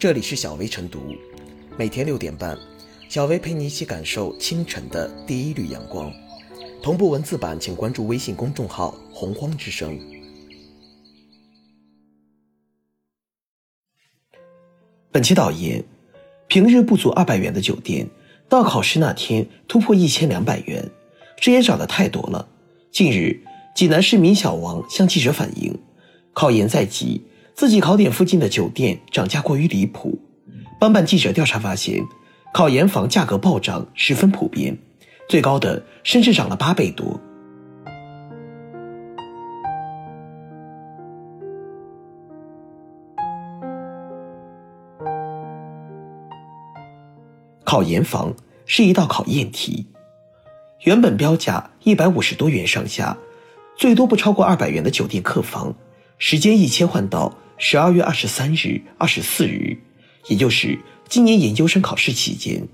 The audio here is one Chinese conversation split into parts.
这里是小薇晨读，每天六点半，小薇陪你一起感受清晨的第一缕阳光。同步文字版，请关注微信公众号“洪荒之声”。本期导言：平日不足二百元的酒店，到考试那天突破一千两百元，这也涨得太多了。近日，济南市民小王向记者反映，考研在即。自己考点附近的酒店涨价过于离谱，帮办记者调查发现，考研房价格暴涨十分普遍，最高的甚至涨了八倍多。考研房是一道考验题，原本标价一百五十多元上下，最多不超过二百元的酒店客房，时间一切换到。十二月二十三日、二十四日，也就是今年研究生考试期间，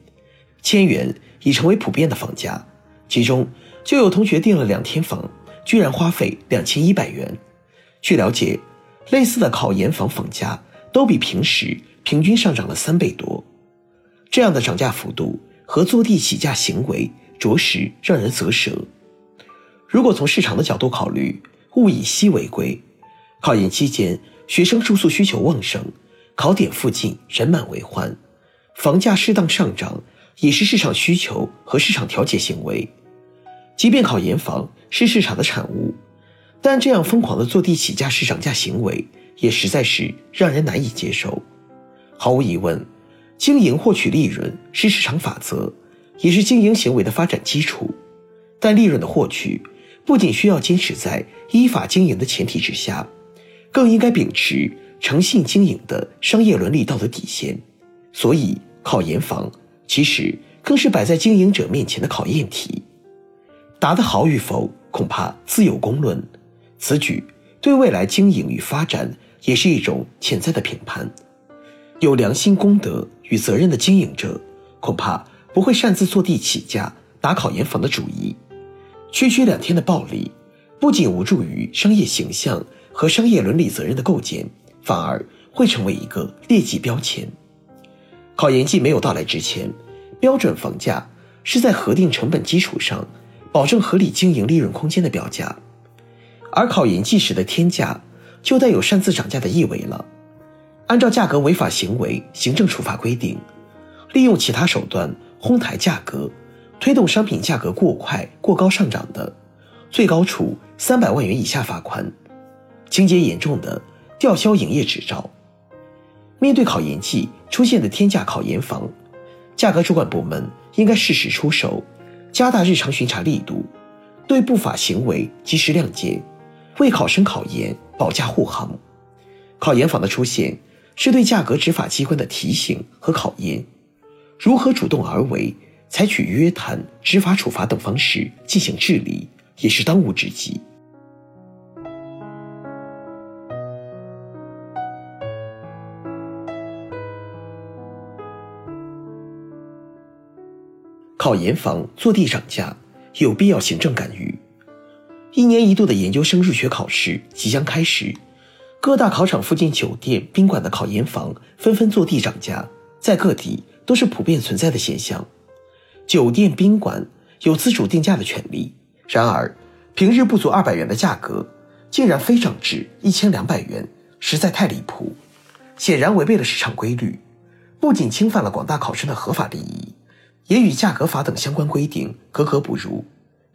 千元已成为普遍的房价。其中就有同学订了两天房，居然花费两千一百元。据了解，类似的考研房房价都比平时平均上涨了三倍多。这样的涨价幅度和坐地起价行为，着实让人啧舌。如果从市场的角度考虑，物以稀为贵，考研期间。学生住宿需求旺盛，考点附近人满为患，房价适当上涨也是市场需求和市场调节行为。即便考研房是市场的产物，但这样疯狂的坐地起价式涨价行为也实在是让人难以接受。毫无疑问，经营获取利润是市场法则，也是经营行为的发展基础。但利润的获取不仅需要坚持在依法经营的前提之下。更应该秉持诚信经营的商业伦理道德底线，所以考研房其实更是摆在经营者面前的考验题，答得好与否恐怕自有公论。此举对未来经营与发展也是一种潜在的评判。有良心、公德与责任的经营者，恐怕不会擅自坐地起价打考研房的主意。区区两天的暴利，不仅无助于商业形象。和商业伦理责任的构建，反而会成为一个劣迹标签。考研季没有到来之前，标准房价是在核定成本基础上，保证合理经营利润空间的标价，而考研季时的天价就带有擅自涨价的意味了。按照价格违法行为行政处罚规定，利用其他手段哄抬价格，推动商品价格过快过高上涨的，最高处三百万元以下罚款。情节严重的，吊销营业执照。面对考研季出现的天价考研房，价格主管部门应该适时出手，加大日常巡查力度，对不法行为及时谅解，为考生考研保驾护航。考研房的出现是对价格执法机关的提醒和考验，如何主动而为，采取约谈、执法处罚等方式进行治理，也是当务之急。考研房坐地涨价，有必要行政干预。一年一度的研究生入学考试即将开始，各大考场附近酒店、宾馆的考研房纷纷坐地涨价，在各地都是普遍存在的现象。酒店、宾馆有自主定价的权利，然而平日不足二百元的价格，竟然飞涨至一千两百元，实在太离谱，显然违背了市场规律，不仅侵犯了广大考生的合法利益。也与价格法等相关规定格格不入。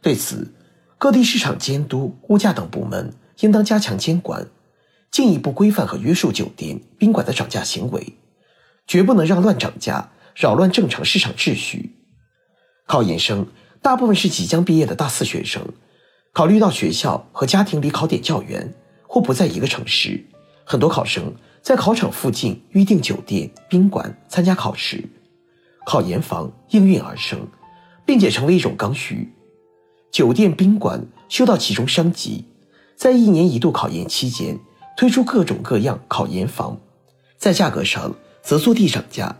对此，各地市场监督、物价等部门应当加强监管，进一步规范和约束酒店、宾馆的涨价行为，绝不能让乱涨价扰乱正常市场秩序。考研生大部分是即将毕业的大四学生，考虑到学校和家庭离考点较远或不在一个城市，很多考生在考场附近预订酒店、宾馆参加考试。考研房应运而生，并且成为一种刚需。酒店、宾馆修到其中升级，在一年一度考研期间推出各种各样考研房，在价格上则坐地涨价。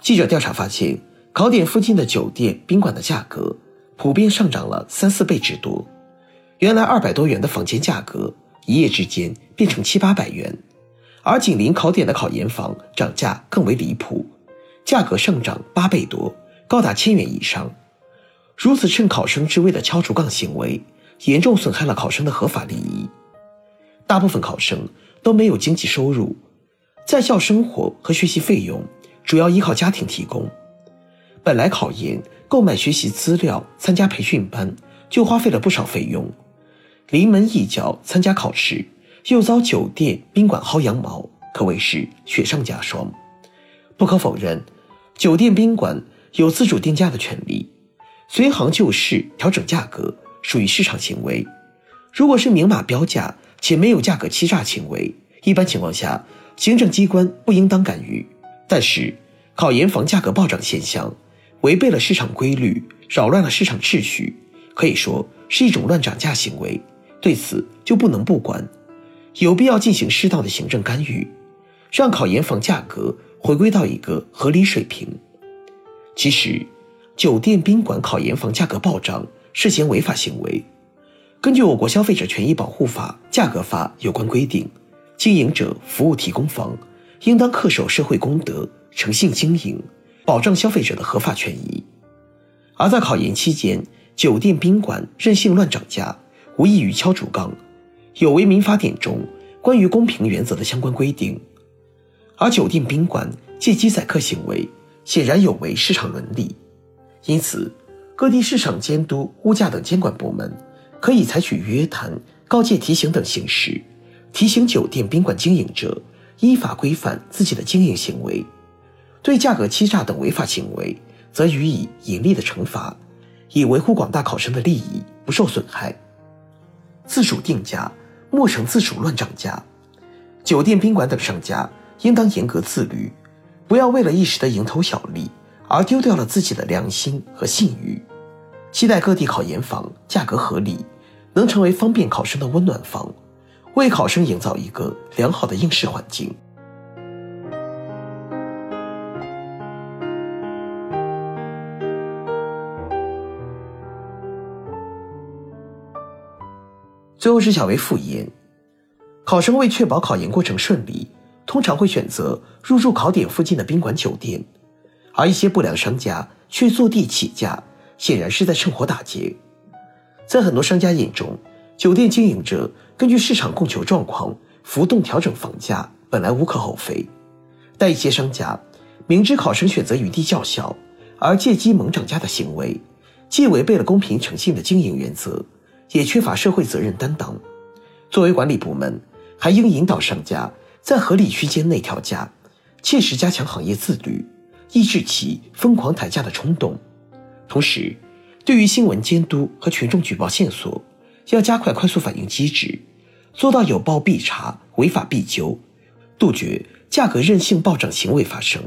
记者调查发现，考点附近的酒店、宾馆的价格普遍上涨了三四倍之多。原来二百多元的房间价格，一夜之间变成七八百元，而紧邻考点的考研房涨价更为离谱，价格上涨八倍多，高达千元以上。如此趁考生之危的敲竹杠行为，严重损害了考生的合法利益。大部分考生都没有经济收入，在校生活和学习费用主要依靠家庭提供。本来考研购买学习资料、参加培训班就花费了不少费用，临门一脚参加考试，又遭酒店宾馆薅羊毛，可谓是雪上加霜。不可否认，酒店宾馆有自主定价的权利，随行就市调整价格属于市场行为。如果是明码标价。且没有价格欺诈行为，一般情况下，行政机关不应当干预。但是，考研房价格暴涨现象，违背了市场规律，扰乱了市场秩序，可以说是一种乱涨价行为。对此就不能不管，有必要进行适当的行政干预，让考研房价格回归到一个合理水平。其实，酒店宾馆考研房价格暴涨涉嫌违法行为。根据我国消费者权益保护法、价格法有关规定，经营者、服务提供方应当恪守社会公德、诚信经营，保障消费者的合法权益。而在考研期间，酒店宾馆任性乱涨价，无异于敲竹杠，有违民法典中关于公平原则的相关规定。而酒店宾馆借机宰客行为，显然有违市场伦理。因此，各地市场监督、物价等监管部门。可以采取约谈、告诫、提醒等形式，提醒酒店宾馆经营者依法规范自己的经营行为；对价格欺诈等违法行为，则予以严厉的惩罚，以维护广大考生的利益不受损害。自主定价，莫成自主乱涨价。酒店宾馆等商家应当严格自律，不要为了一时的蝇头小利而丢掉了自己的良心和信誉。期待各地考研房价格合理，能成为方便考生的温暖房，为考生营造一个良好的应试环境。最后是小微复言，考生为确保考研过程顺利，通常会选择入住考点附近的宾馆酒店，而一些不良商家却坐地起价。显然是在趁火打劫。在很多商家眼中，酒店经营者根据市场供求状况浮动调整房价本来无可厚非，但一些商家明知考生选择余地较小，而借机猛涨价的行为，既违背了公平诚信的经营原则，也缺乏社会责任担当。作为管理部门，还应引导商家在合理区间内调价，切实加强行业自律，抑制其疯狂抬价的冲动。同时，对于新闻监督和群众举报线索，要加快快速反应机制，做到有报必查、违法必究，杜绝价格任性暴涨行为发生。